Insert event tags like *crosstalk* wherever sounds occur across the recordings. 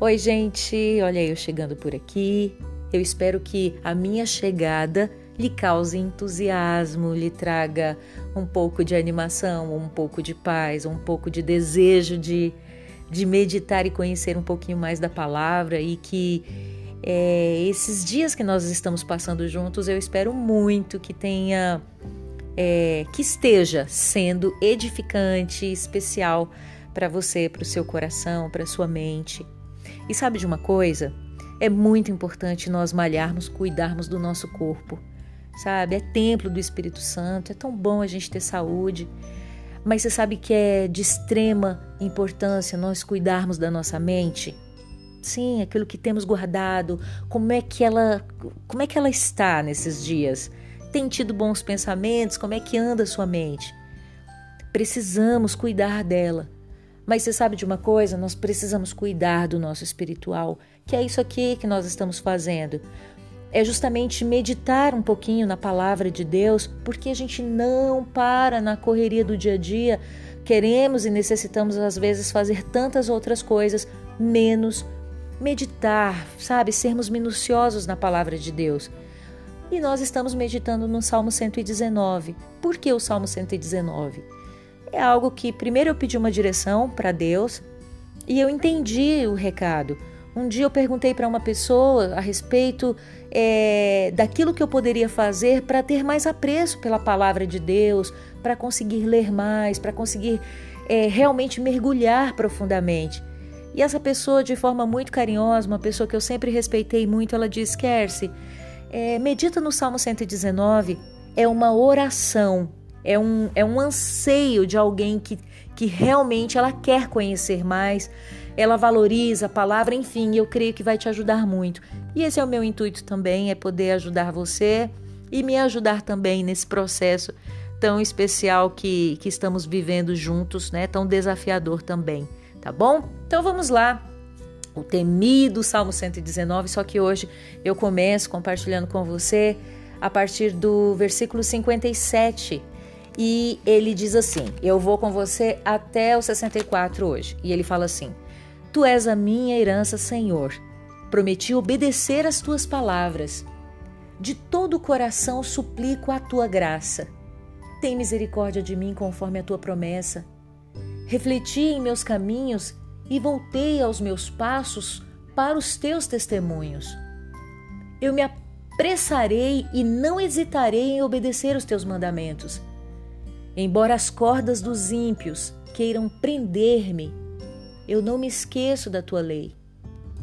Oi, gente, olha eu chegando por aqui. Eu espero que a minha chegada lhe cause entusiasmo, lhe traga um pouco de animação, um pouco de paz, um pouco de desejo de, de meditar e conhecer um pouquinho mais da palavra e que é, esses dias que nós estamos passando juntos, eu espero muito que tenha, é, que esteja sendo edificante, especial para você, para o seu coração, para sua mente. E sabe de uma coisa? É muito importante nós malharmos, cuidarmos do nosso corpo. Sabe? É templo do Espírito Santo, é tão bom a gente ter saúde. Mas você sabe que é de extrema importância nós cuidarmos da nossa mente? Sim, aquilo que temos guardado, como é que ela, como é que ela está nesses dias? Tem tido bons pensamentos? Como é que anda a sua mente? Precisamos cuidar dela. Mas você sabe de uma coisa? Nós precisamos cuidar do nosso espiritual, que é isso aqui que nós estamos fazendo. É justamente meditar um pouquinho na palavra de Deus, porque a gente não para na correria do dia a dia. Queremos e necessitamos, às vezes, fazer tantas outras coisas, menos meditar, sabe? Sermos minuciosos na palavra de Deus. E nós estamos meditando no Salmo 119. Por que o Salmo 119? É algo que primeiro eu pedi uma direção para Deus e eu entendi o recado. Um dia eu perguntei para uma pessoa a respeito é, daquilo que eu poderia fazer para ter mais apreço pela palavra de Deus, para conseguir ler mais, para conseguir é, realmente mergulhar profundamente. E essa pessoa, de forma muito carinhosa, uma pessoa que eu sempre respeitei muito, ela disse: Kersi, é, medita no Salmo 119, é uma oração é um, é um anseio de alguém que, que realmente ela quer conhecer mais, ela valoriza a palavra, enfim, eu creio que vai te ajudar muito. E esse é o meu intuito também, é poder ajudar você e me ajudar também nesse processo tão especial que, que estamos vivendo juntos, né? Tão desafiador também, tá bom? Então vamos lá. O temido Salmo 119, só que hoje eu começo compartilhando com você a partir do versículo 57 e ele diz assim: Eu vou com você até o 64 hoje. E ele fala assim: Tu és a minha herança, Senhor. Prometi obedecer às tuas palavras. De todo o coração suplico a tua graça. Tem misericórdia de mim conforme a tua promessa. Refleti em meus caminhos e voltei aos meus passos para os teus testemunhos. Eu me apressarei e não hesitarei em obedecer os teus mandamentos. Embora as cordas dos ímpios queiram prender-me, eu não me esqueço da tua lei.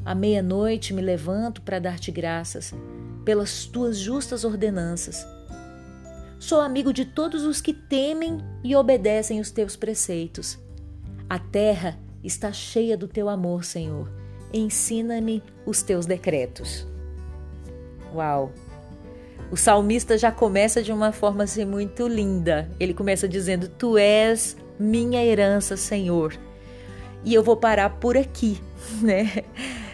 À meia-noite me levanto para dar-te graças pelas tuas justas ordenanças. Sou amigo de todos os que temem e obedecem os teus preceitos. A terra está cheia do teu amor, Senhor. Ensina-me os teus decretos. Uau! O salmista já começa de uma forma assim muito linda. Ele começa dizendo: Tu és minha herança, Senhor. E eu vou parar por aqui, *laughs* né?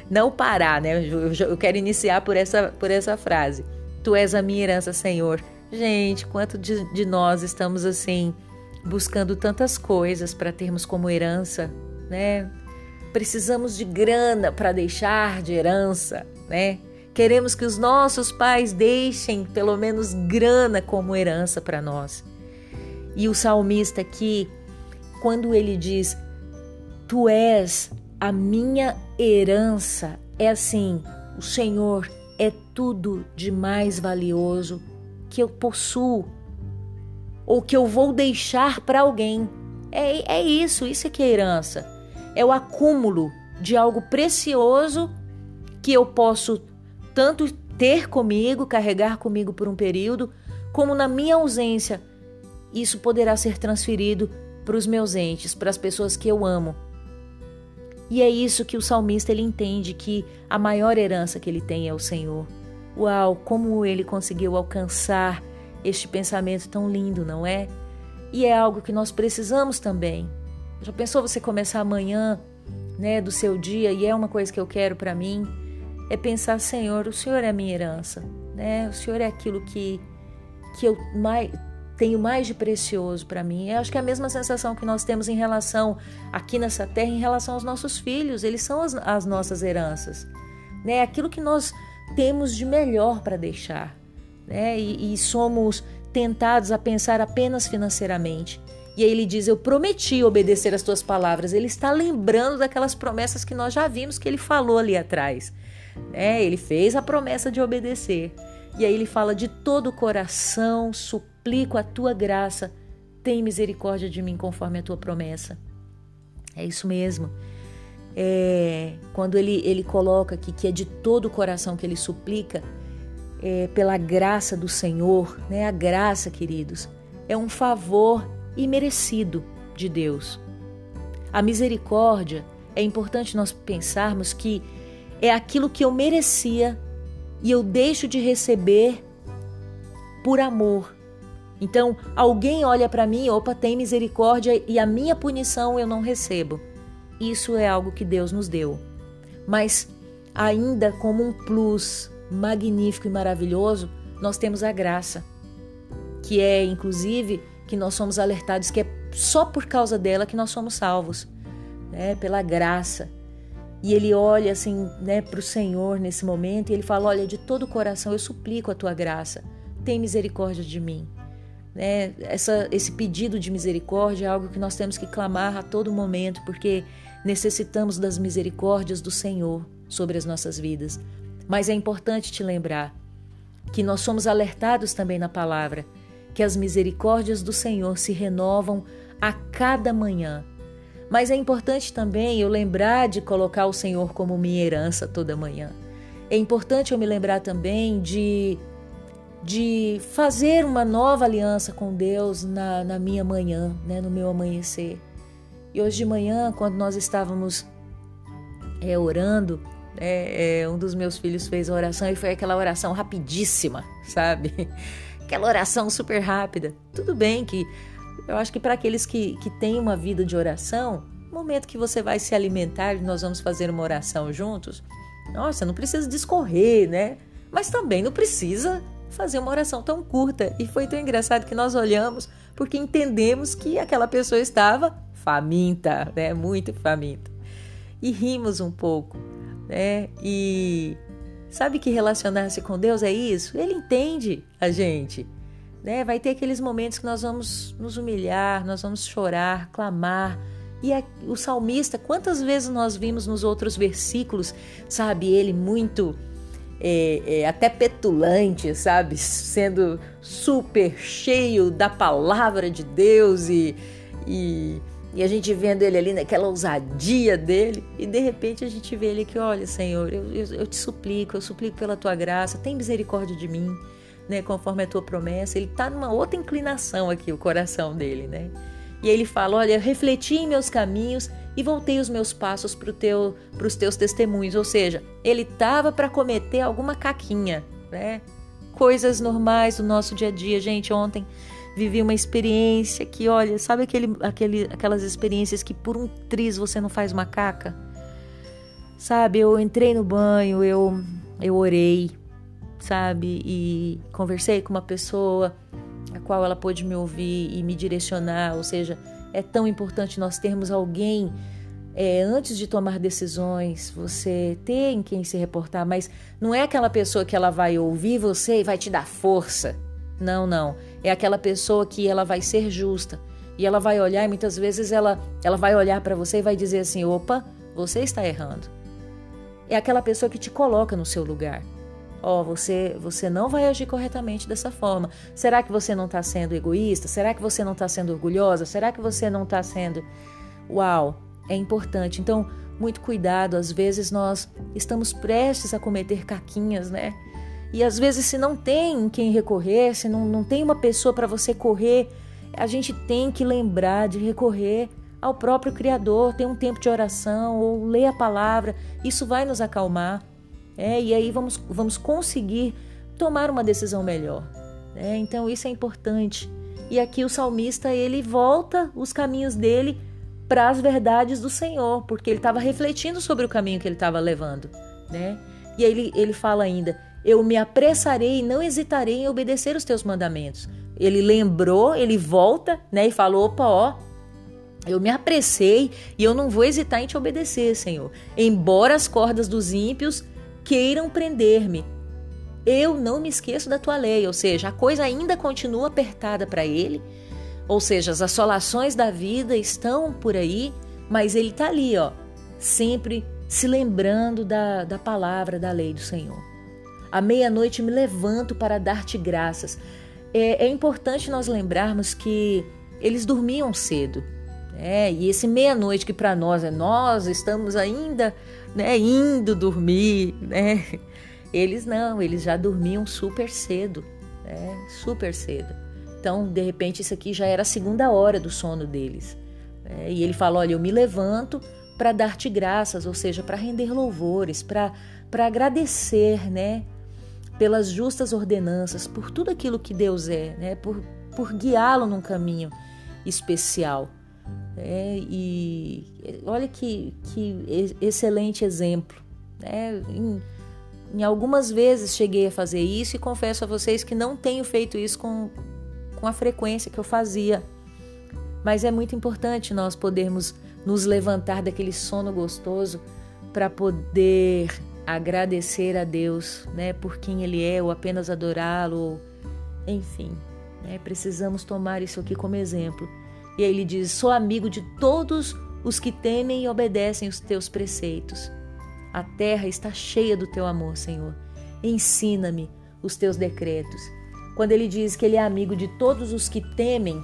Não parar, né? Eu, quero iniciar por essa, por essa frase. Tu és a minha herança, Senhor. Gente, quanto de, de nós estamos assim buscando tantas coisas para termos como herança, né? Precisamos de grana para deixar de herança, né? Queremos que os nossos pais deixem pelo menos grana como herança para nós. E o salmista aqui, quando ele diz: Tu és a minha herança, é assim: o Senhor é tudo de mais valioso que eu possuo ou que eu vou deixar para alguém. É, é isso, isso é que é herança. É o acúmulo de algo precioso que eu posso tanto ter comigo, carregar comigo por um período, como na minha ausência, isso poderá ser transferido para os meus entes, para as pessoas que eu amo. E é isso que o salmista ele entende que a maior herança que ele tem é o Senhor. Uau, como ele conseguiu alcançar este pensamento tão lindo, não é? E é algo que nós precisamos também. Já pensou você começar amanhã, né, do seu dia e é uma coisa que eu quero para mim? É pensar, Senhor, o Senhor é a minha herança, né? O Senhor é aquilo que que eu mais tenho mais de precioso para mim. Eu acho que é a mesma sensação que nós temos em relação aqui nessa terra, em relação aos nossos filhos. Eles são as, as nossas heranças, né? Aquilo que nós temos de melhor para deixar, né? E, e somos tentados a pensar apenas financeiramente. E aí ele diz: Eu prometi obedecer as tuas palavras. Ele está lembrando daquelas promessas que nós já vimos que ele falou ali atrás. É, ele fez a promessa de obedecer. E aí ele fala: De todo o coração suplico a tua graça, tem misericórdia de mim conforme a tua promessa. É isso mesmo. É, quando ele, ele coloca aqui que é de todo o coração que ele suplica, é, pela graça do Senhor, né? A graça, queridos, é um favor imerecido de Deus. A misericórdia é importante nós pensarmos que é aquilo que eu merecia e eu deixo de receber por amor. Então, alguém olha para mim, opa, tem misericórdia e a minha punição eu não recebo. Isso é algo que Deus nos deu. Mas ainda como um plus magnífico e maravilhoso, nós temos a graça, que é inclusive que nós somos alertados que é só por causa dela que nós somos salvos, né? Pela graça. E ele olha assim, né, para o Senhor nesse momento e ele fala: Olha, de todo o coração eu suplico a tua graça, tem misericórdia de mim. Né? Essa, esse pedido de misericórdia é algo que nós temos que clamar a todo momento, porque necessitamos das misericórdias do Senhor sobre as nossas vidas. Mas é importante te lembrar que nós somos alertados também na palavra que as misericórdias do Senhor se renovam a cada manhã. Mas é importante também eu lembrar de colocar o Senhor como minha herança toda manhã. É importante eu me lembrar também de, de fazer uma nova aliança com Deus na, na minha manhã, né, no meu amanhecer. E hoje de manhã, quando nós estávamos é, orando, é, é, um dos meus filhos fez a oração e foi aquela oração rapidíssima, *laughs* sabe? Aquela oração super rápida. Tudo bem que eu acho que para aqueles que, que têm uma vida de oração, no momento que você vai se alimentar nós vamos fazer uma oração juntos, nossa, não precisa discorrer, né? Mas também não precisa fazer uma oração tão curta. E foi tão engraçado que nós olhamos porque entendemos que aquela pessoa estava faminta, né? Muito faminta. E rimos um pouco né? E sabe que relacionar-se com Deus é isso? Ele entende a gente, né? Vai ter aqueles momentos que nós vamos nos humilhar, nós vamos chorar, clamar. E a, o salmista, quantas vezes nós vimos nos outros versículos, sabe, ele muito é, é, até petulante, sabe, sendo super cheio da palavra de Deus e, e e a gente vendo ele ali naquela ousadia dele, e de repente a gente vê ele que, olha, Senhor, eu, eu, eu te suplico, eu suplico pela tua graça, tem misericórdia de mim, né? Conforme a tua promessa. Ele está numa outra inclinação aqui, o coração dele, né? E ele fala: Olha, refleti em meus caminhos e voltei os meus passos para teu, os teus testemunhos. Ou seja, ele estava para cometer alguma caquinha, né? Coisas normais do nosso dia a dia. Gente, ontem vivi uma experiência que, olha, sabe aquele, aquele, aquelas experiências que por um triz você não faz uma caca? Sabe, eu entrei no banho, eu, eu orei, sabe, e conversei com uma pessoa a qual ela pôde me ouvir e me direcionar, ou seja, é tão importante nós termos alguém é, antes de tomar decisões, você ter em quem se reportar, mas não é aquela pessoa que ela vai ouvir você e vai te dar força. Não, não. É aquela pessoa que ela vai ser justa e ela vai olhar e muitas vezes ela, ela vai olhar para você e vai dizer assim: opa, você está errando. É aquela pessoa que te coloca no seu lugar. Ó, oh, você, você não vai agir corretamente dessa forma. Será que você não está sendo egoísta? Será que você não está sendo orgulhosa? Será que você não está sendo. Uau, é importante. Então, muito cuidado. Às vezes nós estamos prestes a cometer caquinhas, né? E às vezes, se não tem quem recorrer, se não, não tem uma pessoa para você correr, a gente tem que lembrar de recorrer ao próprio Criador, ter um tempo de oração ou ler a palavra. Isso vai nos acalmar. É, e aí vamos, vamos conseguir tomar uma decisão melhor. É, então isso é importante. E aqui o salmista ele volta os caminhos dele para as verdades do Senhor, porque ele estava refletindo sobre o caminho que ele estava levando, né? E aí ele, ele fala ainda: eu me apressarei e não hesitarei em obedecer os teus mandamentos. ele lembrou, ele volta, né, e falou: opa, ó, eu me apressei e eu não vou hesitar em te obedecer, Senhor. Embora as cordas dos ímpios queiram prender-me, eu não me esqueço da tua lei. Ou seja, a coisa ainda continua apertada para ele. Ou seja, as assolações da vida estão por aí, mas ele está ali, ó, sempre se lembrando da, da palavra, da lei do Senhor. À meia-noite me levanto para dar-te graças. É, é importante nós lembrarmos que eles dormiam cedo. É, e esse meia-noite que para nós é nós estamos ainda né, indo dormir, né? Eles não, eles já dormiam super cedo, né? Super cedo. Então, de repente, isso aqui já era a segunda hora do sono deles. Né? E ele fala: Olha, eu me levanto para dar-te graças, ou seja, para render louvores, para agradecer, né? Pelas justas ordenanças, por tudo aquilo que Deus é, né? Por, por guiá-lo num caminho especial. É, e olha que, que excelente exemplo. Né? Em, em, algumas vezes cheguei a fazer isso e confesso a vocês que não tenho feito isso com, com a frequência que eu fazia. Mas é muito importante nós podermos nos levantar daquele sono gostoso para poder agradecer a Deus né, por quem Ele é, ou apenas adorá-lo, enfim. Né, precisamos tomar isso aqui como exemplo e aí ele diz: Sou amigo de todos os que temem e obedecem os teus preceitos. A terra está cheia do teu amor, Senhor. Ensina-me os teus decretos. Quando ele diz que ele é amigo de todos os que temem,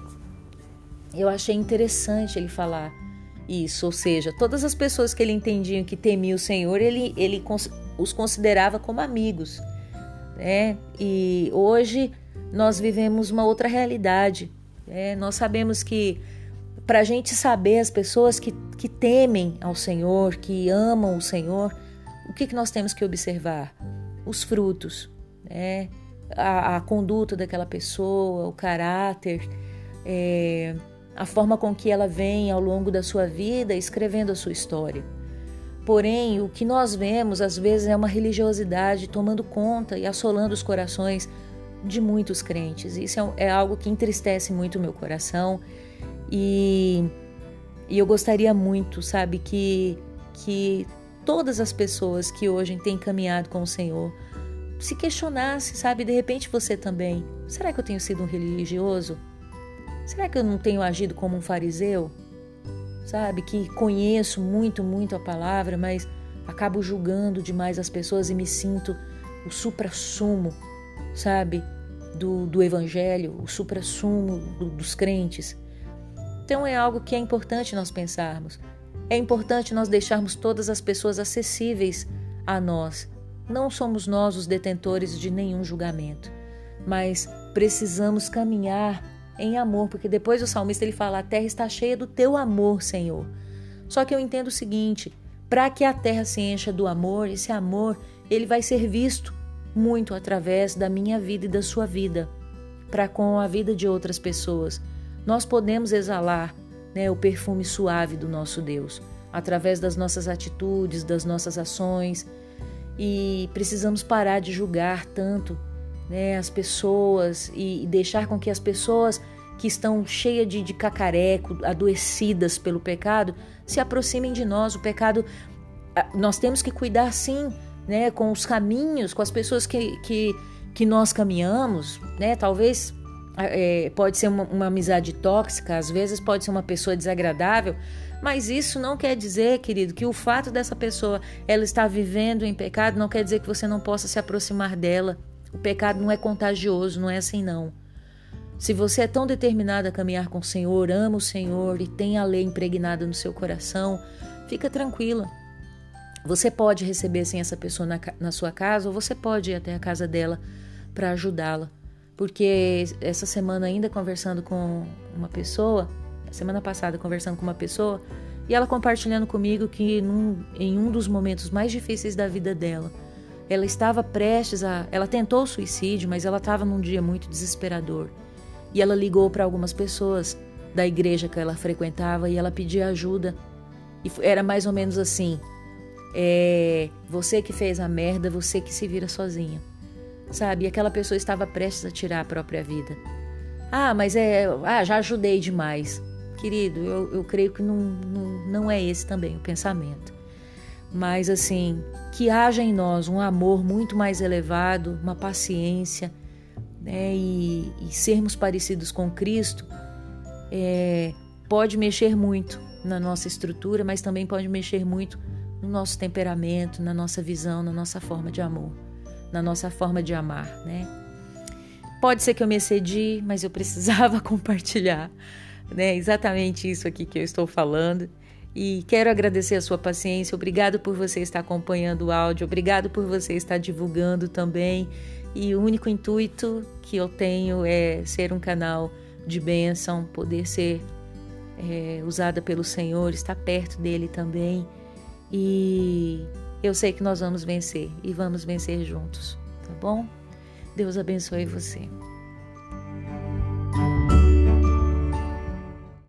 eu achei interessante ele falar isso, ou seja, todas as pessoas que ele entendia que temiam o Senhor, ele, ele os considerava como amigos. Né? E hoje nós vivemos uma outra realidade. É, nós sabemos que para a gente saber as pessoas que, que temem ao Senhor, que amam o Senhor, o que, que nós temos que observar? Os frutos, né? a, a conduta daquela pessoa, o caráter, é, a forma com que ela vem ao longo da sua vida escrevendo a sua história. Porém, o que nós vemos às vezes é uma religiosidade tomando conta e assolando os corações de muitos crentes. Isso é, é algo que entristece muito o meu coração e, e eu gostaria muito, sabe, que, que todas as pessoas que hoje têm caminhado com o Senhor se questionasse, sabe, de repente você também. Será que eu tenho sido um religioso? Será que eu não tenho agido como um fariseu? Sabe, que conheço muito, muito a palavra, mas acabo julgando demais as pessoas e me sinto o supra-sumo sabe, do, do evangelho, o supra-sumo do, dos crentes. Então é algo que é importante nós pensarmos. É importante nós deixarmos todas as pessoas acessíveis a nós. Não somos nós os detentores de nenhum julgamento, mas precisamos caminhar em amor, porque depois o salmista ele fala: "A terra está cheia do teu amor, Senhor". Só que eu entendo o seguinte, para que a terra se encha do amor, esse amor, ele vai ser visto muito através da minha vida e da sua vida, para com a vida de outras pessoas. Nós podemos exalar né, o perfume suave do nosso Deus através das nossas atitudes, das nossas ações e precisamos parar de julgar tanto né, as pessoas e, deixar com que as pessoas que estão cheias de, de cacareco, adoecidas pelo pecado, se aproximem de nós. O pecado, nós temos que cuidar sim né, com os caminhos, com as pessoas que, que, que nós caminhamos, né? Talvez é, pode ser uma, uma amizade tóxica, às vezes pode ser uma pessoa desagradável, mas isso não quer dizer, querido, que o fato dessa pessoa ela estar vivendo em pecado não quer dizer que você não possa se aproximar dela. O pecado não é contagioso, não é assim não. Se você é tão determinado a caminhar com o Senhor, ama o Senhor e tem a lei impregnada no seu coração, fica tranquila. Você pode receber sem essa pessoa na, na sua casa ou você pode ir até a casa dela para ajudá-la. Porque essa semana, ainda conversando com uma pessoa, semana passada, conversando com uma pessoa, e ela compartilhando comigo que num, em um dos momentos mais difíceis da vida dela, ela estava prestes a. Ela tentou o suicídio, mas ela estava num dia muito desesperador. E ela ligou para algumas pessoas da igreja que ela frequentava e ela pedia ajuda. E era mais ou menos assim: é você que fez a merda, você que se vira sozinha. Sabe? E aquela pessoa estava prestes a tirar a própria vida. Ah, mas é. Ah, já ajudei demais. Querido, eu, eu creio que não, não, não é esse também o pensamento. Mas assim, que haja em nós um amor muito mais elevado, uma paciência, né? E, e sermos parecidos com Cristo é, pode mexer muito na nossa estrutura, mas também pode mexer muito no nosso temperamento, na nossa visão, na nossa forma de amor, na nossa forma de amar, né? Pode ser que eu me excedi, mas eu precisava *laughs* compartilhar, né? Exatamente isso aqui que eu estou falando. E quero agradecer a sua paciência. Obrigado por você estar acompanhando o áudio. Obrigado por você estar divulgando também. E o único intuito que eu tenho é ser um canal de bênção, poder ser é, usada pelo Senhor, estar perto dele também. E eu sei que nós vamos vencer e vamos vencer juntos, tá bom? Deus abençoe você.